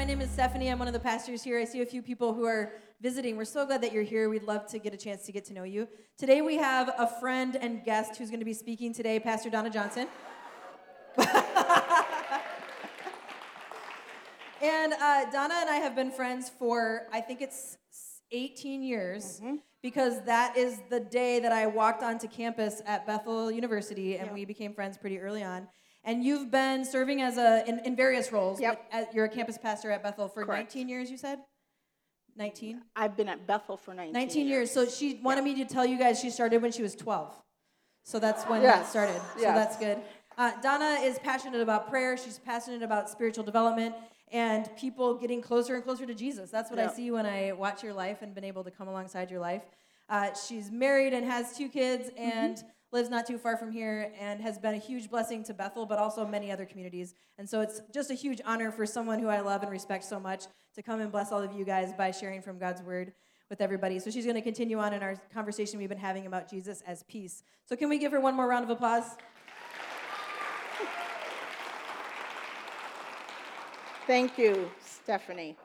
My name is Stephanie. I'm one of the pastors here. I see a few people who are visiting. We're so glad that you're here. We'd love to get a chance to get to know you. Today we have a friend and guest who's going to be speaking today, Pastor Donna Johnson. and uh, Donna and I have been friends for, I think it's 18 years. Mm-hmm. Because that is the day that I walked onto campus at Bethel University, and yep. we became friends pretty early on. And you've been serving as a in, in various roles. Yep. As, you're a campus pastor at Bethel for Correct. 19 years. You said. 19? I've been at Bethel for 19, 19 years. So she wanted me to tell you guys she started when she was 12. So that's when yes. that started. So yes. that's good. Uh, Donna is passionate about prayer. She's passionate about spiritual development and people getting closer and closer to Jesus. That's what yep. I see when I watch your life and been able to come alongside your life. Uh, she's married and has two kids mm-hmm. and mm-hmm. Lives not too far from here and has been a huge blessing to Bethel, but also many other communities. And so it's just a huge honor for someone who I love and respect so much to come and bless all of you guys by sharing from God's word with everybody. So she's going to continue on in our conversation we've been having about Jesus as peace. So can we give her one more round of applause? Thank you, Stephanie.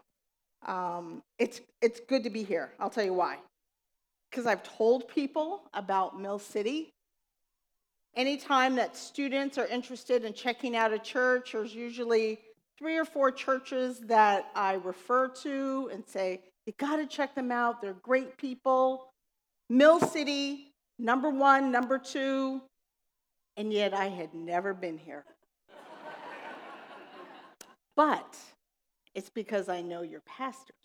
Um, it's, it's good to be here. I'll tell you why. Because I've told people about Mill City. Anytime that students are interested in checking out a church, there's usually three or four churches that I refer to and say, you got to check them out. They're great people. Mill City, number one, number two, and yet I had never been here. but it's because I know your pastors.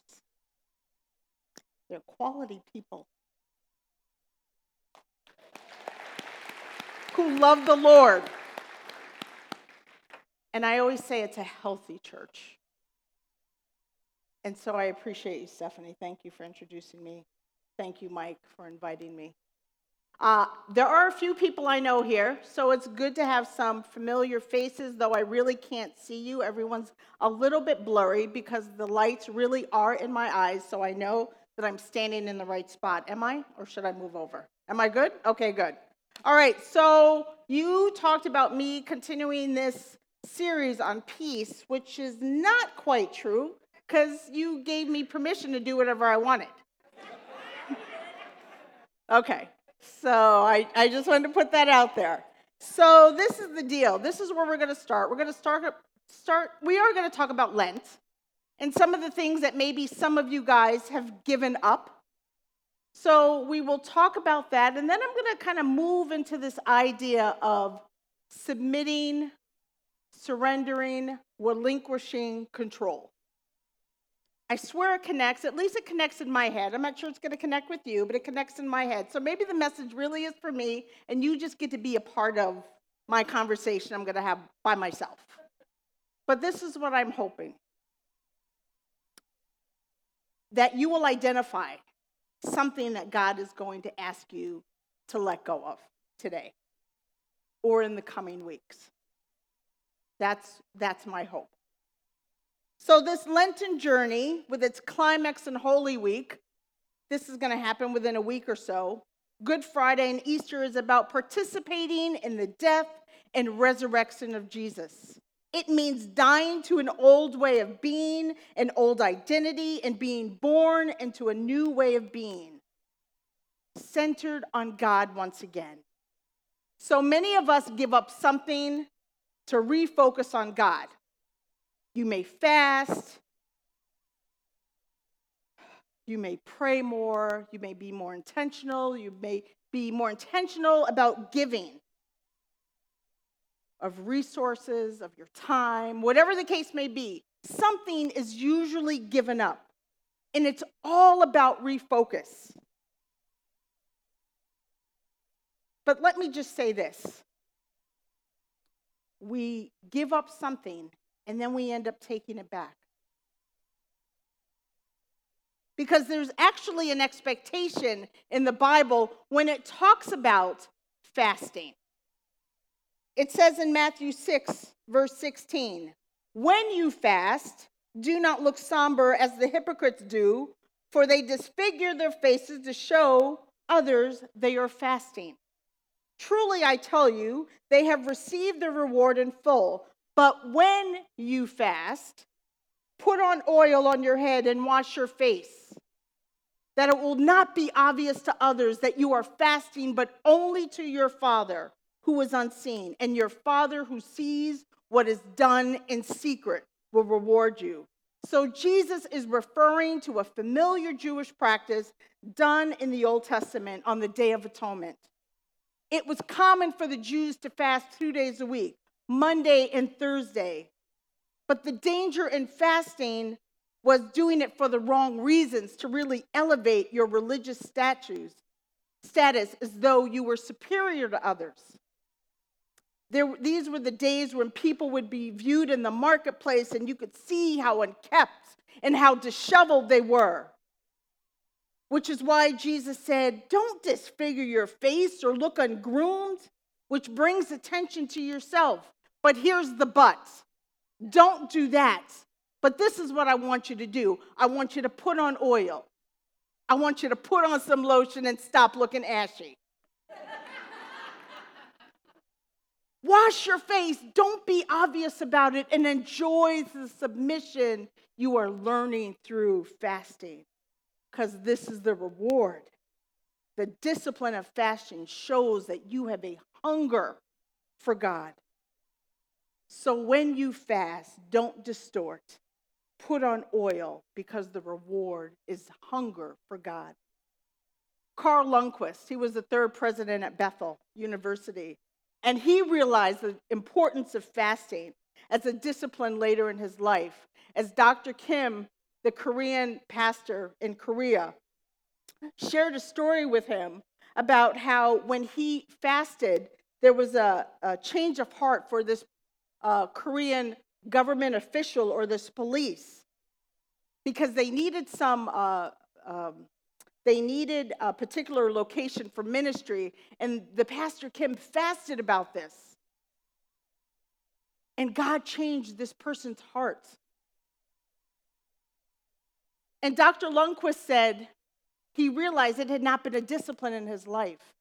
They're quality people who love the Lord. And I always say it's a healthy church. And so I appreciate you, Stephanie. Thank you for introducing me. Thank you, Mike, for inviting me. Uh, there are a few people I know here, so it's good to have some familiar faces, though I really can't see you. Everyone's a little bit blurry because the lights really are in my eyes, so I know that I'm standing in the right spot. Am I? Or should I move over? Am I good? Okay, good. All right, so you talked about me continuing this series on peace, which is not quite true because you gave me permission to do whatever I wanted. okay, so I, I just wanted to put that out there. So this is the deal. This is where we're going to start. We're going to start, start, we are going to talk about Lent and some of the things that maybe some of you guys have given up. So we will talk about that, and then I'm going to kind of move into this idea of submitting surrendering, relinquishing control. I swear it connects. At least it connects in my head. I'm not sure it's going to connect with you, but it connects in my head. So maybe the message really is for me, and you just get to be a part of my conversation I'm going to have by myself. But this is what I'm hoping that you will identify something that God is going to ask you to let go of today or in the coming weeks. That's, that's my hope. So, this Lenten journey, with its climax in Holy Week, this is going to happen within a week or so. Good Friday and Easter is about participating in the death and resurrection of Jesus. It means dying to an old way of being, an old identity, and being born into a new way of being, centered on God once again. So many of us give up something to refocus on God. You may fast, you may pray more, you may be more intentional, you may be more intentional about giving of resources, of your time, whatever the case may be. Something is usually given up, and it's all about refocus. But let me just say this we give up something and then we end up taking it back. Because there's actually an expectation in the Bible when it talks about fasting. It says in Matthew 6, verse 16, When you fast, do not look somber as the hypocrites do, for they disfigure their faces to show others they are fasting. Truly, I tell you, they have received their reward in full. But when you fast, Put on oil on your head and wash your face, that it will not be obvious to others that you are fasting, but only to your Father who is unseen. And your Father who sees what is done in secret will reward you. So Jesus is referring to a familiar Jewish practice done in the Old Testament on the Day of Atonement. It was common for the Jews to fast two days a week, Monday and Thursday. But the danger in fasting was doing it for the wrong reasons to really elevate your religious statues, status as though you were superior to others. There, these were the days when people would be viewed in the marketplace and you could see how unkept and how disheveled they were. Which is why Jesus said, Don't disfigure your face or look ungroomed, which brings attention to yourself. But here's the but don't do that. But this is what I want you to do I want you to put on oil, I want you to put on some lotion and stop looking ashy. Wash your face. Don't be obvious about it and enjoy the submission you are learning through fasting because this is the reward. The discipline of fasting shows that you have a hunger for God. So when you fast, don't distort. Put on oil because the reward is hunger for God. Carl Lundquist, he was the third president at Bethel University, and he realized the importance of fasting as a discipline later in his life. As Dr. Kim, the Korean pastor in Korea, shared a story with him about how when he fasted, there was a, a change of heart for this uh, Korean government official or this police because they needed some uh, um, they needed a particular location for ministry, and the pastor Kim fasted about this. And God changed this person's heart. And Dr. Lundquist said he realized it had not been a discipline in his life.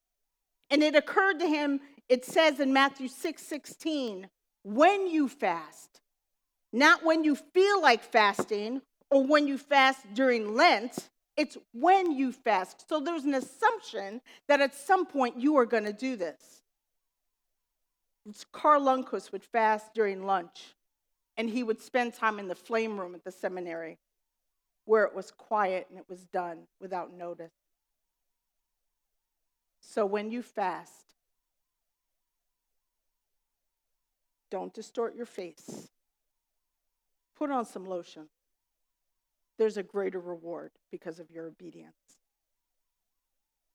And it occurred to him, it says in Matthew 6 16, when you fast, not when you feel like fasting or when you fast during Lent, it's when you fast. So there's an assumption that at some point you are going to do this. Carl Lundquist would fast during lunch, and he would spend time in the flame room at the seminary where it was quiet and it was done without notice. So when you fast, don't distort your face. Put on some lotion there's a greater reward because of your obedience.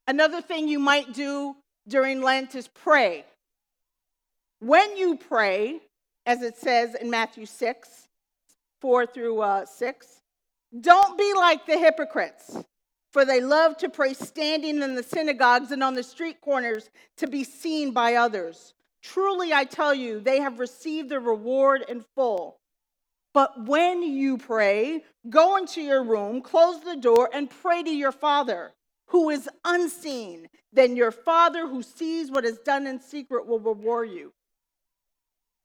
Another thing you might do during Lent is pray. When you pray, as it says in Matthew 6, 4 through uh, 6, don't be like the hypocrites, for they love to pray standing in the synagogues and on the street corners to be seen by others. Truly, I tell you, they have received their reward in full. But when you pray, go into your room, close the door, and pray to your Father who is unseen. Then your Father who sees what is done in secret will reward you.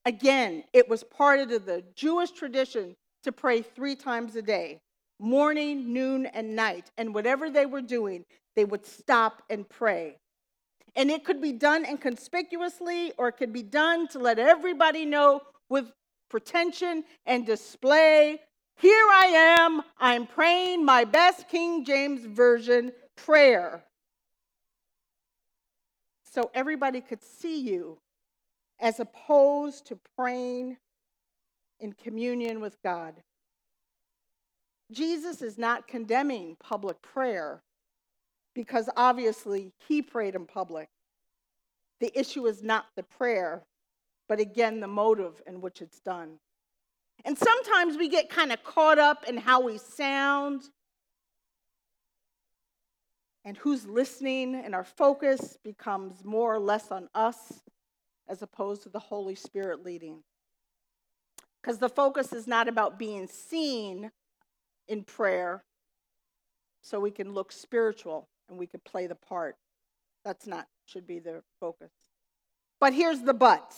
Again, it was part of the Jewish tradition to pray three times a day morning, noon, and night. And whatever they were doing, they would stop and pray. And it could be done inconspicuously, or it could be done to let everybody know with pretension and display. Here I am, I'm praying my best King James Version prayer. So everybody could see you, as opposed to praying in communion with God. Jesus is not condemning public prayer because obviously he prayed in public. The issue is not the prayer, but again, the motive in which it's done. And sometimes we get kind of caught up in how we sound and who's listening, and our focus becomes more or less on us as opposed to the Holy Spirit leading. Because the focus is not about being seen in prayer so we can look spiritual and we can play the part. That's not should be the focus. But here's the but.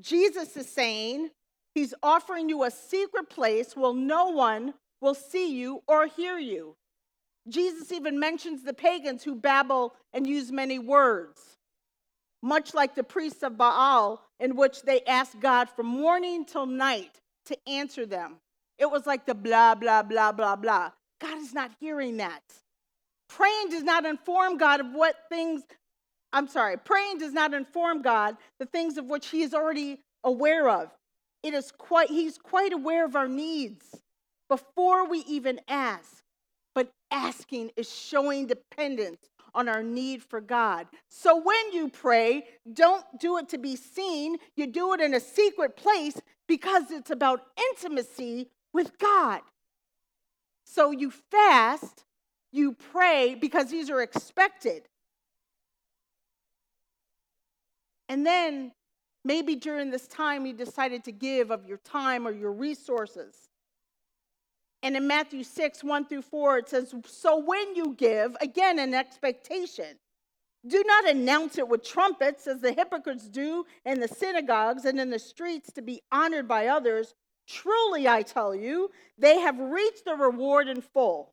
Jesus is saying He's offering you a secret place where no one will see you or hear you. Jesus even mentions the pagans who babble and use many words, much like the priests of Baal, in which they ask God from morning till night to answer them. It was like the blah, blah, blah, blah, blah. God is not hearing that. Praying does not inform God of what things, I'm sorry, praying does not inform God the things of which He is already aware of. It is quite, He's quite aware of our needs before we even ask. But asking is showing dependence on our need for God. So when you pray, don't do it to be seen. You do it in a secret place because it's about intimacy with God. So you fast, you pray because these are expected. And then maybe during this time you decided to give of your time or your resources. And in Matthew 6, 1 through 4, it says, So when you give, again, an expectation, do not announce it with trumpets as the hypocrites do in the synagogues and in the streets to be honored by others. Truly, I tell you, they have reached the reward in full.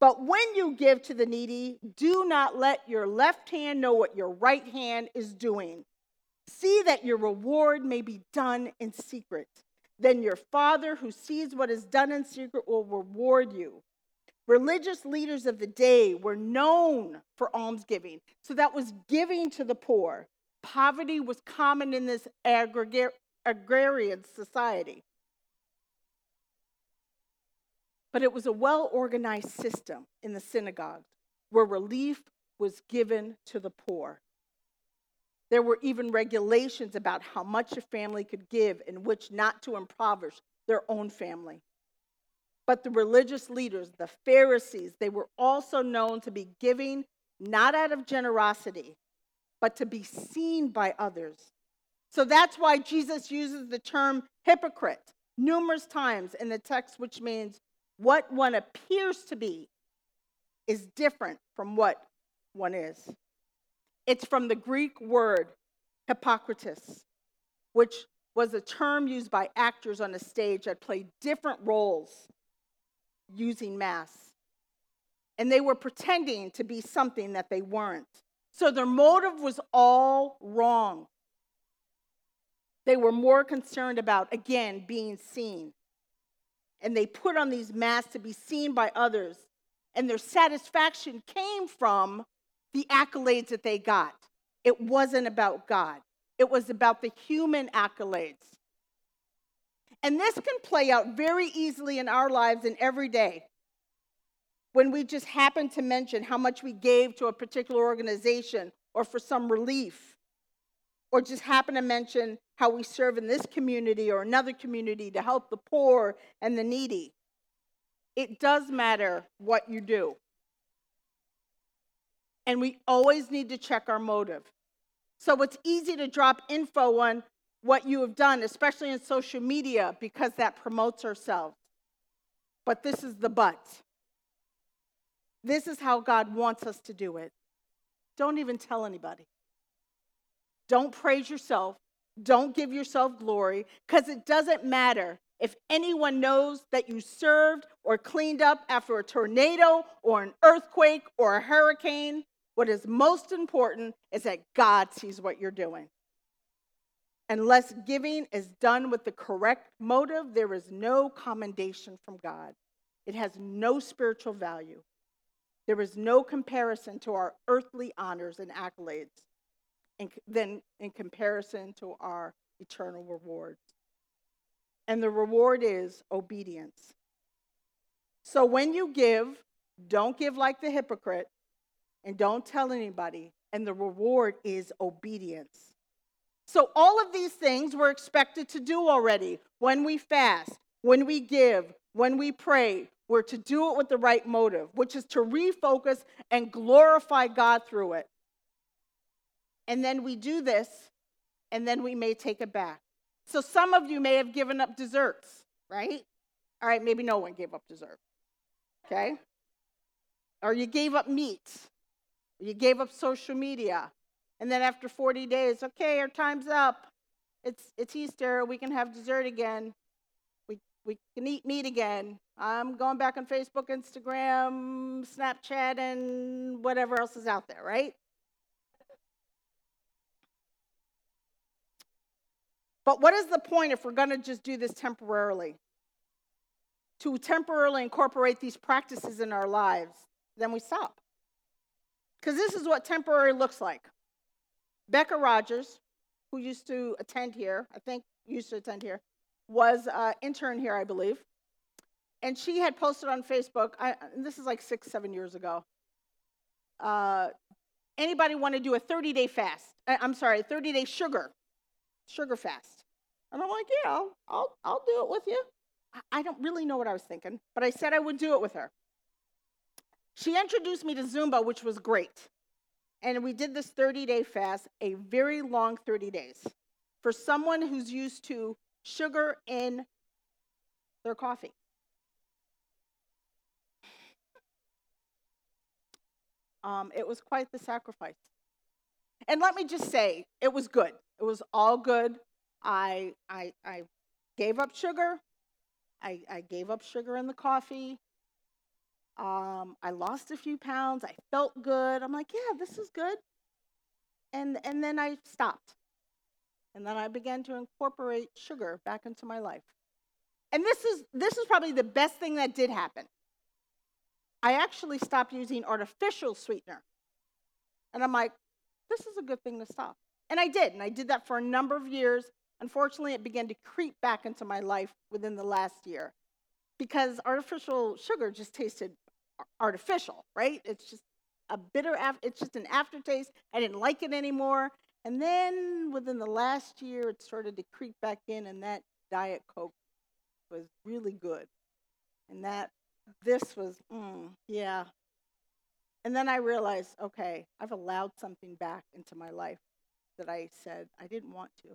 But when you give to the needy, do not let your left hand know what your right hand is doing. See that your reward may be done in secret then your Father who sees what is done in secret will reward you. Religious leaders of the day were known for almsgiving, so that was giving to the poor. Poverty was common in this agrarian society. But it was a well organized system in the synagogues where relief was given to the poor. There were even regulations about how much a family could give and which not to impoverish their own family. But the religious leaders, the Pharisees, they were also known to be giving not out of generosity, but to be seen by others. So that's why Jesus uses the term hypocrite numerous times in the text, which means what one appears to be is different from what one is. It's from the Greek word hypocritus, which was a term used by actors on a stage that played different roles using masks. And they were pretending to be something that they weren't. So their motive was all wrong. They were more concerned about, again, being seen. And they put on these masks to be seen by others. And their satisfaction came from the accolades that they got. It wasn't about God, it was about the human accolades. And this can play out very easily in our lives and every day. When we just happen to mention how much we gave to a particular organization or for some relief, or just happen to mention how we serve in this community or another community to help the poor and the needy. It does matter what you do. And we always need to check our motive. So it's easy to drop info on what you have done, especially in social media, because that promotes ourselves. But this is the but. This is how God wants us to do it. Don't even tell anybody. Don't praise yourself. Don't give yourself glory, because it doesn't matter if anyone knows that you served or cleaned up after a tornado or an earthquake or a hurricane. What is most important is that God sees what you're doing. Unless giving is done with the correct motive, there is no commendation from God. It has no spiritual value. There is no comparison to our earthly honors and accolades in, than in comparison to our eternal rewards. And the reward is obedience. So when you give, don't give like the hypocrite, and don't tell anybody, and the reward is obedience. So, all of these things we're expected to do already when we fast, when we give, when we pray. We're to do it with the right motive, which is to refocus and glorify God through it. And then we do this, and then we may take it back. So, some of you may have given up desserts, right? All right, maybe no one gave up dessert. Okay? Or you gave up meat. You gave up social media. And then after 40 days, okay, our time's up. It's, it's Easter. We can have dessert again. We, we can eat meat again. I'm going back on Facebook, Instagram, Snapchat, and whatever else is out there, right? But what is the point if we're going to just do this temporarily? To temporarily incorporate these practices in our lives, then we stop. Because this is what temporary looks like. Becca Rogers, who used to attend here, I think used to attend here, was an intern here, I believe. And she had posted on Facebook, I, this is like six, seven years ago. Uh, anybody want to do a 30 day fast? I'm sorry, 30 day sugar, sugar fast. And I'm like, yeah, I'll, I'll, I'll do it with you. I don't really know what I was thinking, but I said I would do it with her. She introduced me to Zumba, which was great. And we did this 30 day fast, a very long 30 days. For someone who's used to sugar in their coffee. Um, it was quite the sacrifice. And let me just say, it was good. It was all good. I, I, I gave up sugar. I, I gave up sugar in the coffee. Um, I lost a few pounds. I felt good. I'm like, yeah, this is good. And, and then I stopped. And then I began to incorporate sugar back into my life. And this is, this is probably the best thing that did happen. I actually stopped using artificial sweetener. And I'm like, this is a good thing to stop. And I did. And I did that for a number of years. Unfortunately, it began to creep back into my life within the last year because artificial sugar just tasted artificial, right? It's just a bitter, af- it's just an aftertaste. I didn't like it anymore. And then within the last year, it started to creep back in, and that Diet Coke was really good. And that, this was, mm, yeah. And then I realized, okay, I've allowed something back into my life that I said I didn't want to.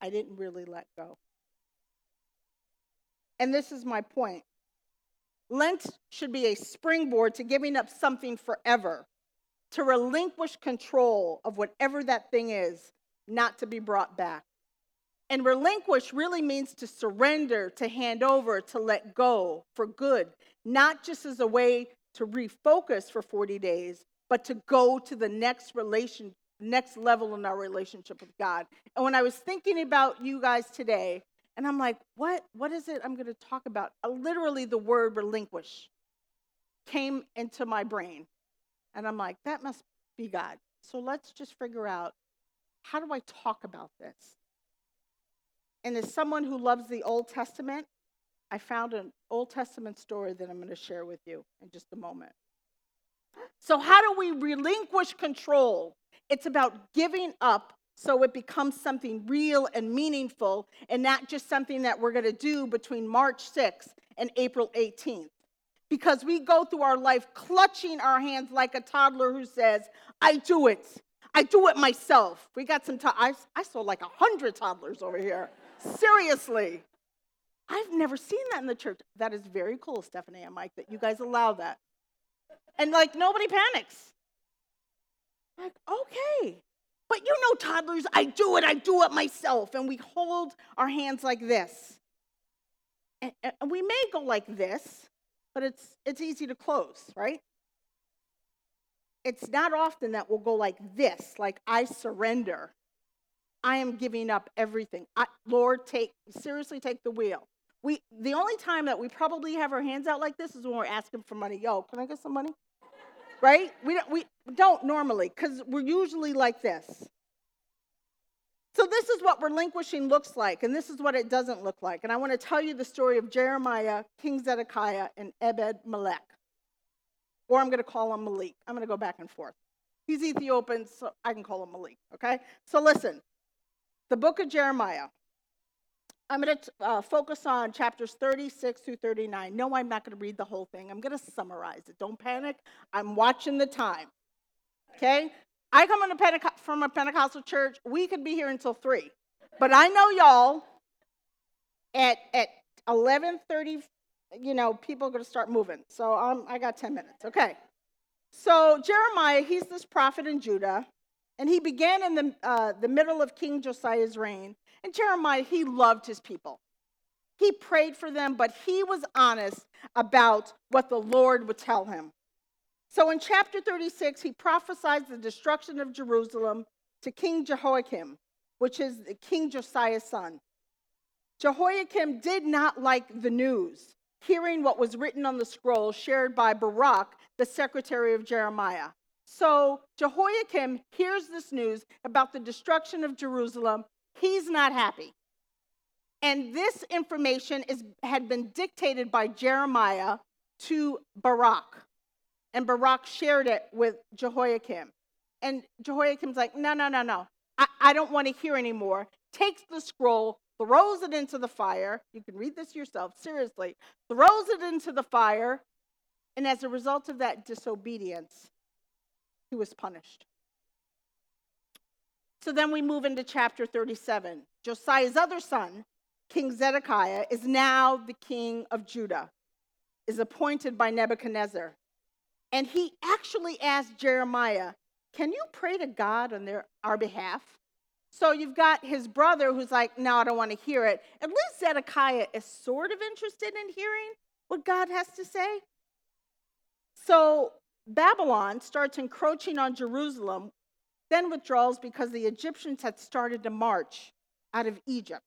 I didn't really let go. And this is my point. Lent should be a springboard to giving up something forever, to relinquish control of whatever that thing is, not to be brought back. And relinquish really means to surrender, to hand over, to let go for good, not just as a way to refocus for 40 days, but to go to the next relation, next level in our relationship with God. And when I was thinking about you guys today, and I'm like, what, what is it I'm going to talk about? Uh, literally, the word relinquish came into my brain. And I'm like, that must be God. So let's just figure out how do I talk about this? And as someone who loves the Old Testament, I found an Old Testament story that I'm going to share with you in just a moment. So, how do we relinquish control? It's about giving up so it becomes something real and meaningful and not just something that we're going to do between March 6th and April 18th. Because we go through our life clutching our hands like a toddler who says, I do it. I do it myself. We got some, to- I, I saw like a hundred toddlers over here. Seriously. I've never seen that in the church. That is very cool, Stephanie and Mike, that you guys allow that. And like nobody panics. Like, okay. But you know, toddlers, I do it, I do it myself. And we hold our hands like this. And, and we may go like this, but it's, it's easy to close, right? It's not often that we'll go like this, like I surrender. I am giving up everything. I, Lord, take seriously take the wheel. We the only time that we probably have our hands out like this is when we're asking for money. Yo, can I get some money? right? We don't, we don't normally because we're usually like this. So, this is what relinquishing looks like, and this is what it doesn't look like. And I want to tell you the story of Jeremiah, King Zedekiah, and Ebed Melech. Or I'm going to call him Malik. I'm going to go back and forth. He's Ethiopian, so I can call him Malik, okay? So, listen the book of Jeremiah, I'm going to uh, focus on chapters 36 through 39. No, I'm not going to read the whole thing. I'm going to summarize it. Don't panic. I'm watching the time. Okay? I come a from a Pentecostal church. We could be here until 3. But I know y'all at at 11:30, you know, people are going to start moving. So um, I got 10 minutes. Okay. So Jeremiah, he's this prophet in Judah, and he began in the, uh, the middle of King Josiah's reign. And Jeremiah, he loved his people. He prayed for them, but he was honest about what the Lord would tell him. So in chapter 36, he prophesies the destruction of Jerusalem to King Jehoiakim, which is King Josiah's son. Jehoiakim did not like the news, hearing what was written on the scroll shared by Baruch, the secretary of Jeremiah. So Jehoiakim hears this news about the destruction of Jerusalem. He's not happy. And this information is, had been dictated by Jeremiah to Baruch and Baruch shared it with Jehoiakim. And Jehoiakim's like, no, no, no, no. I, I don't want to hear anymore. Takes the scroll, throws it into the fire. You can read this yourself, seriously. Throws it into the fire. And as a result of that disobedience, he was punished. So then we move into chapter 37. Josiah's other son, King Zedekiah, is now the king of Judah, is appointed by Nebuchadnezzar. And he actually asked Jeremiah, Can you pray to God on their, our behalf? So you've got his brother who's like, No, I don't want to hear it. At least Zedekiah is sort of interested in hearing what God has to say. So Babylon starts encroaching on Jerusalem, then withdraws because the Egyptians had started to march out of Egypt.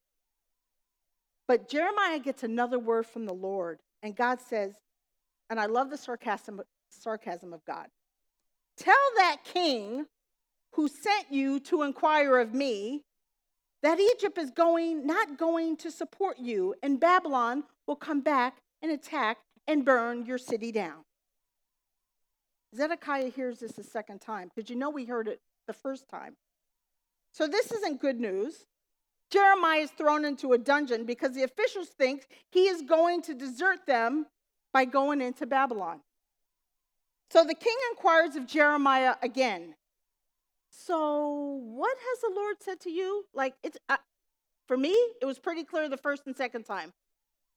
But Jeremiah gets another word from the Lord, and God says, and I love the sarcasm, sarcasm of God. Tell that king who sent you to inquire of me that Egypt is going not going to support you and Babylon will come back and attack and burn your city down. Zedekiah hears this a second time because you know we heard it the first time. So this isn't good news. Jeremiah is thrown into a dungeon because the officials think he is going to desert them by going into Babylon. So the king inquires of Jeremiah again. So, what has the Lord said to you? Like, it's uh, for me, it was pretty clear the first and second time.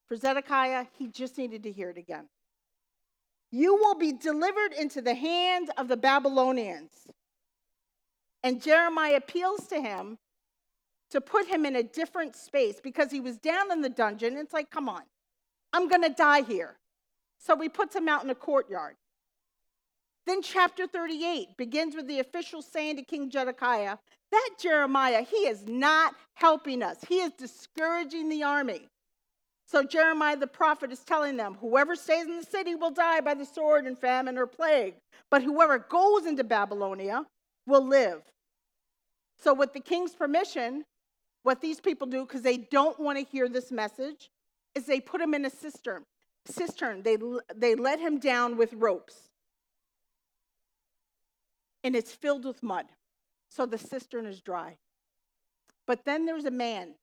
For Zedekiah, he just needed to hear it again. You will be delivered into the hand of the Babylonians. And Jeremiah appeals to him to put him in a different space because he was down in the dungeon. It's like, come on, I'm going to die here. So he puts him out in a courtyard. Then chapter 38 begins with the official saying to King Zedekiah, that Jeremiah, he is not helping us. He is discouraging the army. So Jeremiah the prophet is telling them, whoever stays in the city will die by the sword and famine or plague, but whoever goes into Babylonia will live. So with the king's permission, what these people do because they don't want to hear this message is they put him in a cistern. Cistern. They they let him down with ropes and it's filled with mud. So the cistern is dry. But then there's a man,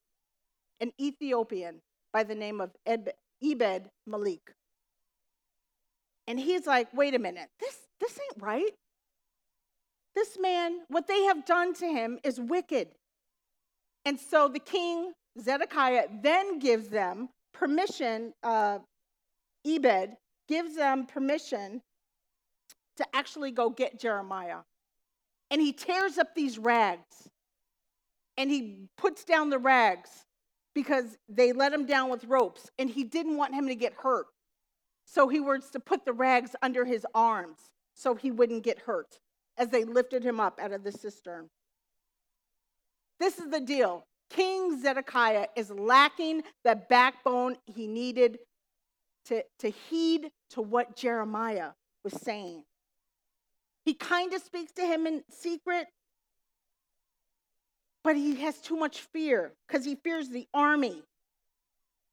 an Ethiopian by the name of Ebed Malik. And he's like, wait a minute, this, this ain't right. This man, what they have done to him is wicked. And so the king, Zedekiah, then gives them permission, uh, Ebed gives them permission to actually go get Jeremiah. And he tears up these rags and he puts down the rags because they let him down with ropes and he didn't want him to get hurt. So he was to put the rags under his arms so he wouldn't get hurt as they lifted him up out of the cistern. This is the deal. King Zedekiah is lacking the backbone he needed to, to heed to what Jeremiah was saying. He kind of speaks to him in secret, but he has too much fear because he fears the army.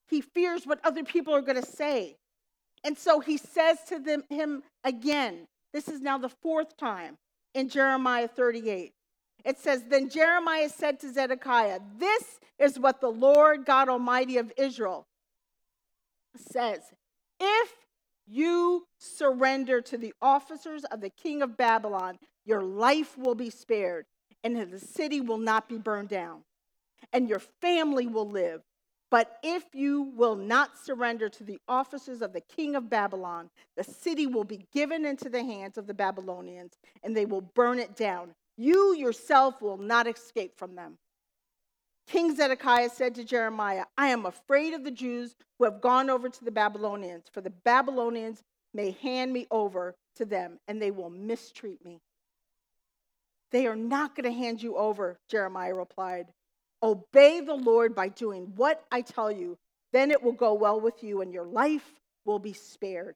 He fears what other people are going to say. And so he says to them, him again, this is now the fourth time in Jeremiah 38. It says, Then Jeremiah said to Zedekiah, This is what the Lord God Almighty of Israel says. If you surrender to the officers of the king of Babylon, your life will be spared, and the city will not be burned down, and your family will live. But if you will not surrender to the officers of the king of Babylon, the city will be given into the hands of the Babylonians, and they will burn it down. You yourself will not escape from them. King Zedekiah said to Jeremiah, I am afraid of the Jews who have gone over to the Babylonians, for the Babylonians may hand me over to them, and they will mistreat me. They are not going to hand you over, Jeremiah replied. Obey the Lord by doing what I tell you, then it will go well with you, and your life will be spared.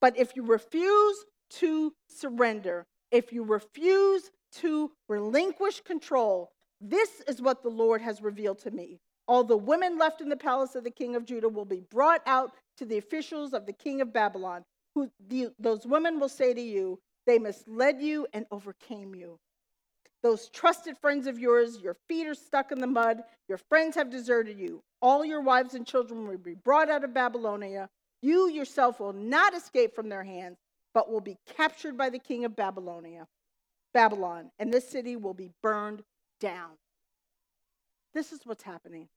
But if you refuse to surrender, if you refuse to relinquish control, this is what the Lord has revealed to me. All the women left in the palace of the king of Judah will be brought out to the officials of the king of Babylon. Who the, those women will say to you, They misled you and overcame you. Those trusted friends of yours, your feet are stuck in the mud, your friends have deserted you. All your wives and children will be brought out of Babylonia. You yourself will not escape from their hands, but will be captured by the king of Babylonia, Babylon, and this city will be burned down. This is what's happening.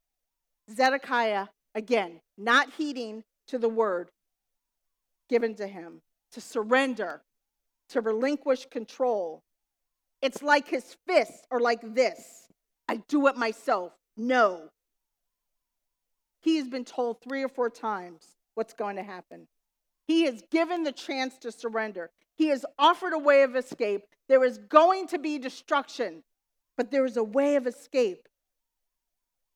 Zedekiah, again, not heeding to the word given to him to surrender, to relinquish control. It's like his fists are like this I do it myself. No. He has been told three or four times what's going to happen. He is given the chance to surrender. He is offered a way of escape. There is going to be destruction but there is a way of escape.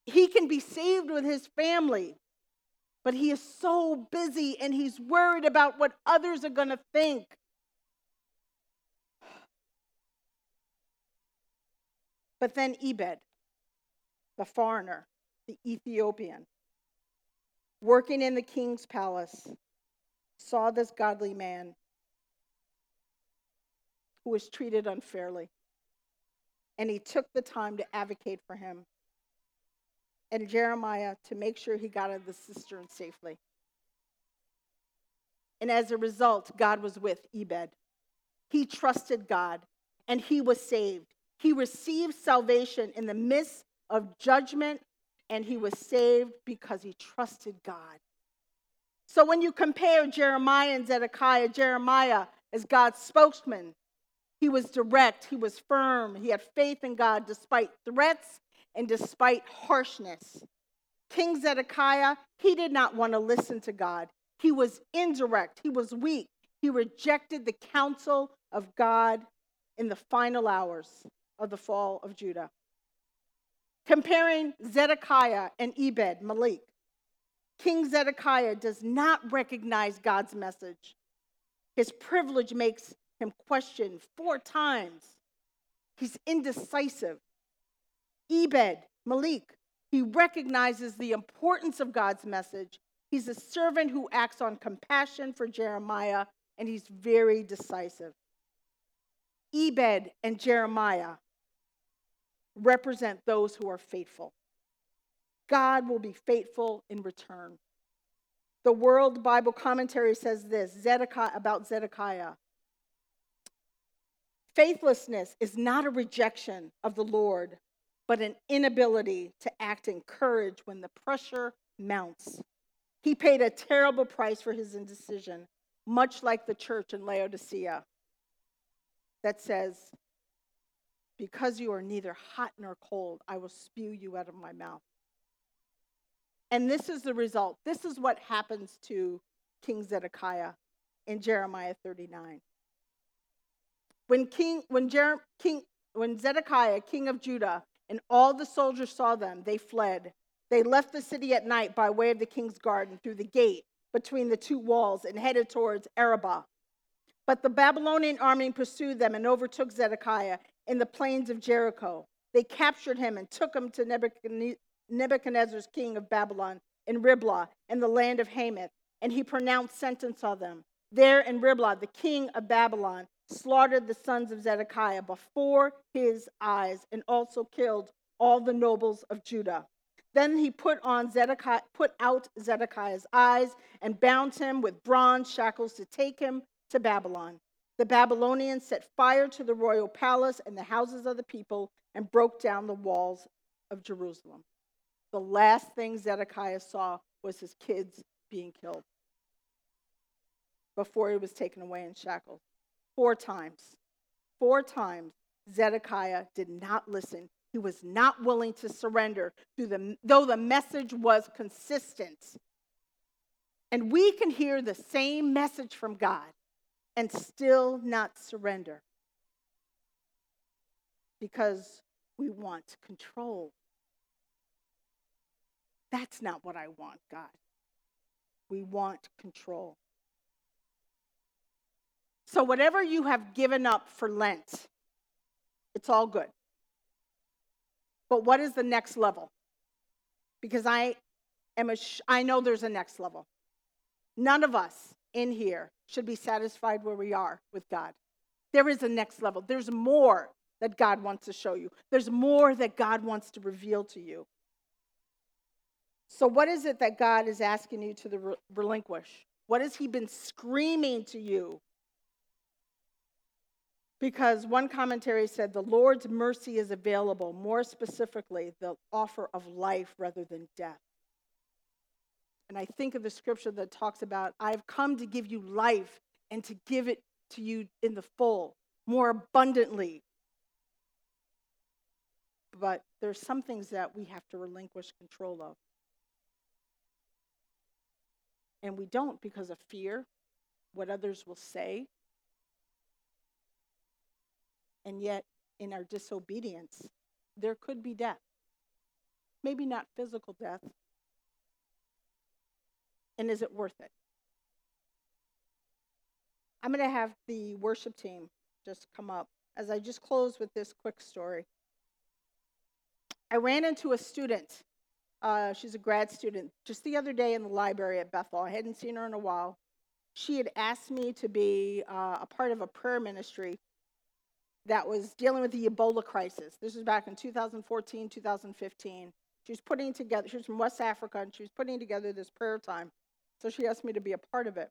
He can be saved with his family, but he is so busy and he's worried about what others are going to think. But then Ebed, the foreigner, the Ethiopian, working in the king's palace, saw this godly man who was treated unfairly and he took the time to advocate for him and Jeremiah to make sure he got out of the cistern safely. And as a result, God was with Ebed. He trusted God and he was saved. He received salvation in the midst of judgment and he was saved because he trusted God. So when you compare Jeremiah and Zedekiah, Jeremiah as God's spokesman, he was direct, he was firm, he had faith in God despite threats and despite harshness. King Zedekiah, he did not want to listen to God. He was indirect, he was weak. He rejected the counsel of God in the final hours of the fall of Judah. Comparing Zedekiah and Ebed, Malik, King Zedekiah does not recognize God's message. His privilege makes him question four times. He's indecisive. Ebed, Malik, he recognizes the importance of God's message. He's a servant who acts on compassion for Jeremiah, and he's very decisive. Ebed and Jeremiah represent those who are faithful. God will be faithful in return. The World Bible Commentary says this Zedekiah, about Zedekiah Faithlessness is not a rejection of the Lord, but an inability to act in courage when the pressure mounts. He paid a terrible price for his indecision, much like the church in Laodicea that says, Because you are neither hot nor cold, I will spew you out of my mouth. And this is the result. This is what happens to King Zedekiah in Jeremiah 39. When King, when, Jer- King, when Zedekiah, king of Judah, and all the soldiers saw them, they fled. They left the city at night by way of the king's garden through the gate between the two walls and headed towards Arabah. But the Babylonian army pursued them and overtook Zedekiah in the plains of Jericho. They captured him and took him to Nebuchadnezzar's king of Babylon in Riblah in the land of Hamath, and he pronounced sentence on them. There in Riblah, the king of Babylon slaughtered the sons of Zedekiah before his eyes and also killed all the nobles of Judah. Then he put on Zedekiah, put out Zedekiah's eyes and bound him with bronze shackles to take him to Babylon. The Babylonians set fire to the royal palace and the houses of the people and broke down the walls of Jerusalem. The last thing Zedekiah saw was his kids being killed before he was taken away in shackles. Four times. Four times Zedekiah did not listen. He was not willing to surrender, the, though the message was consistent. And we can hear the same message from God and still not surrender because we want control. That's not what I want, God. We want control. So, whatever you have given up for Lent, it's all good. But what is the next level? Because I am a sh- I know there's a next level. None of us in here should be satisfied where we are with God. There is a next level. There's more that God wants to show you. There's more that God wants to reveal to you. So, what is it that God is asking you to the relinquish? What has He been screaming to you? Because one commentary said the Lord's mercy is available, more specifically, the offer of life rather than death. And I think of the scripture that talks about, I've come to give you life and to give it to you in the full, more abundantly. But there's some things that we have to relinquish control of. And we don't because of fear, what others will say. And yet, in our disobedience, there could be death. Maybe not physical death. And is it worth it? I'm going to have the worship team just come up as I just close with this quick story. I ran into a student uh, she's a grad student. Just the other day in the library at Bethel, I hadn't seen her in a while. She had asked me to be uh, a part of a prayer ministry that was dealing with the Ebola crisis. This was back in 2014, 2015. She was putting together, she was from West Africa, and she was putting together this prayer time. So she asked me to be a part of it.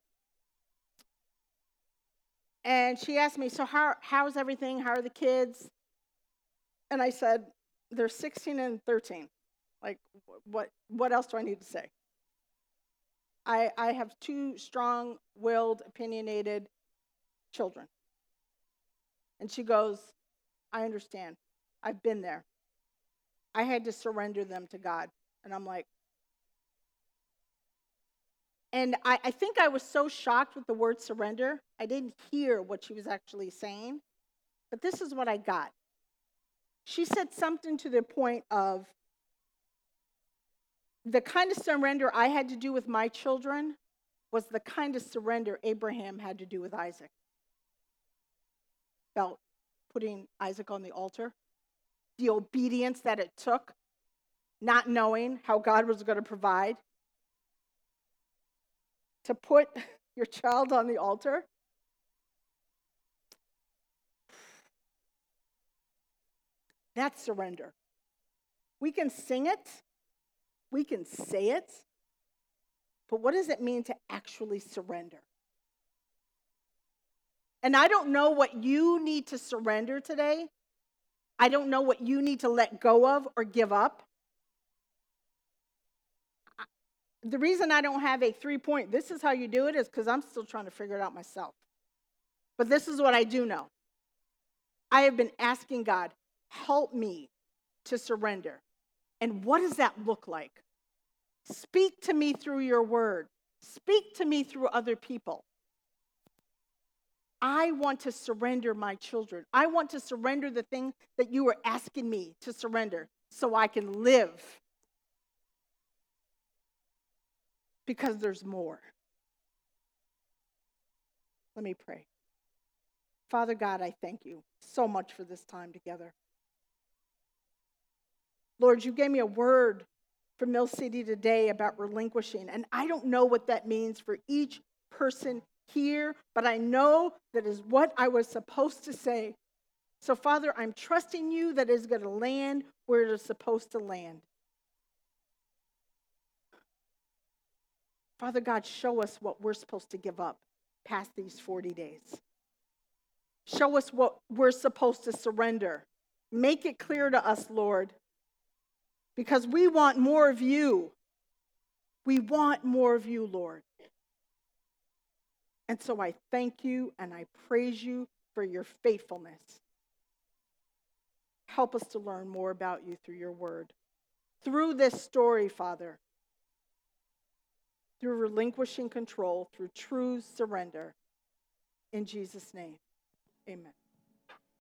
And she asked me, So, how, how's everything? How are the kids? And I said, They're 16 and 13. Like, what, what else do I need to say? I, I have two strong willed, opinionated children. And she goes, I understand. I've been there. I had to surrender them to God. And I'm like, and I, I think I was so shocked with the word surrender, I didn't hear what she was actually saying. But this is what I got. She said something to the point of, the kind of surrender I had to do with my children was the kind of surrender Abraham had to do with Isaac. About putting Isaac on the altar, the obedience that it took, not knowing how God was going to provide, to put your child on the altar. That's surrender. We can sing it, we can say it, but what does it mean to actually surrender? And I don't know what you need to surrender today. I don't know what you need to let go of or give up. The reason I don't have a three point, this is how you do it, is because I'm still trying to figure it out myself. But this is what I do know I have been asking God, help me to surrender. And what does that look like? Speak to me through your word. Speak to me through other people. I want to surrender my children. I want to surrender the thing that you are asking me to surrender so I can live. Because there's more. Let me pray. Father God, I thank you so much for this time together. Lord, you gave me a word from Mill City today about relinquishing, and I don't know what that means for each person here, but I know that is what I was supposed to say. So, Father, I'm trusting you that is going to land where it is supposed to land. Father God, show us what we're supposed to give up past these 40 days. Show us what we're supposed to surrender. Make it clear to us, Lord, because we want more of you. We want more of you, Lord. And so I thank you and I praise you for your faithfulness. Help us to learn more about you through your word. Through this story, Father, through relinquishing control, through true surrender. In Jesus' name, amen.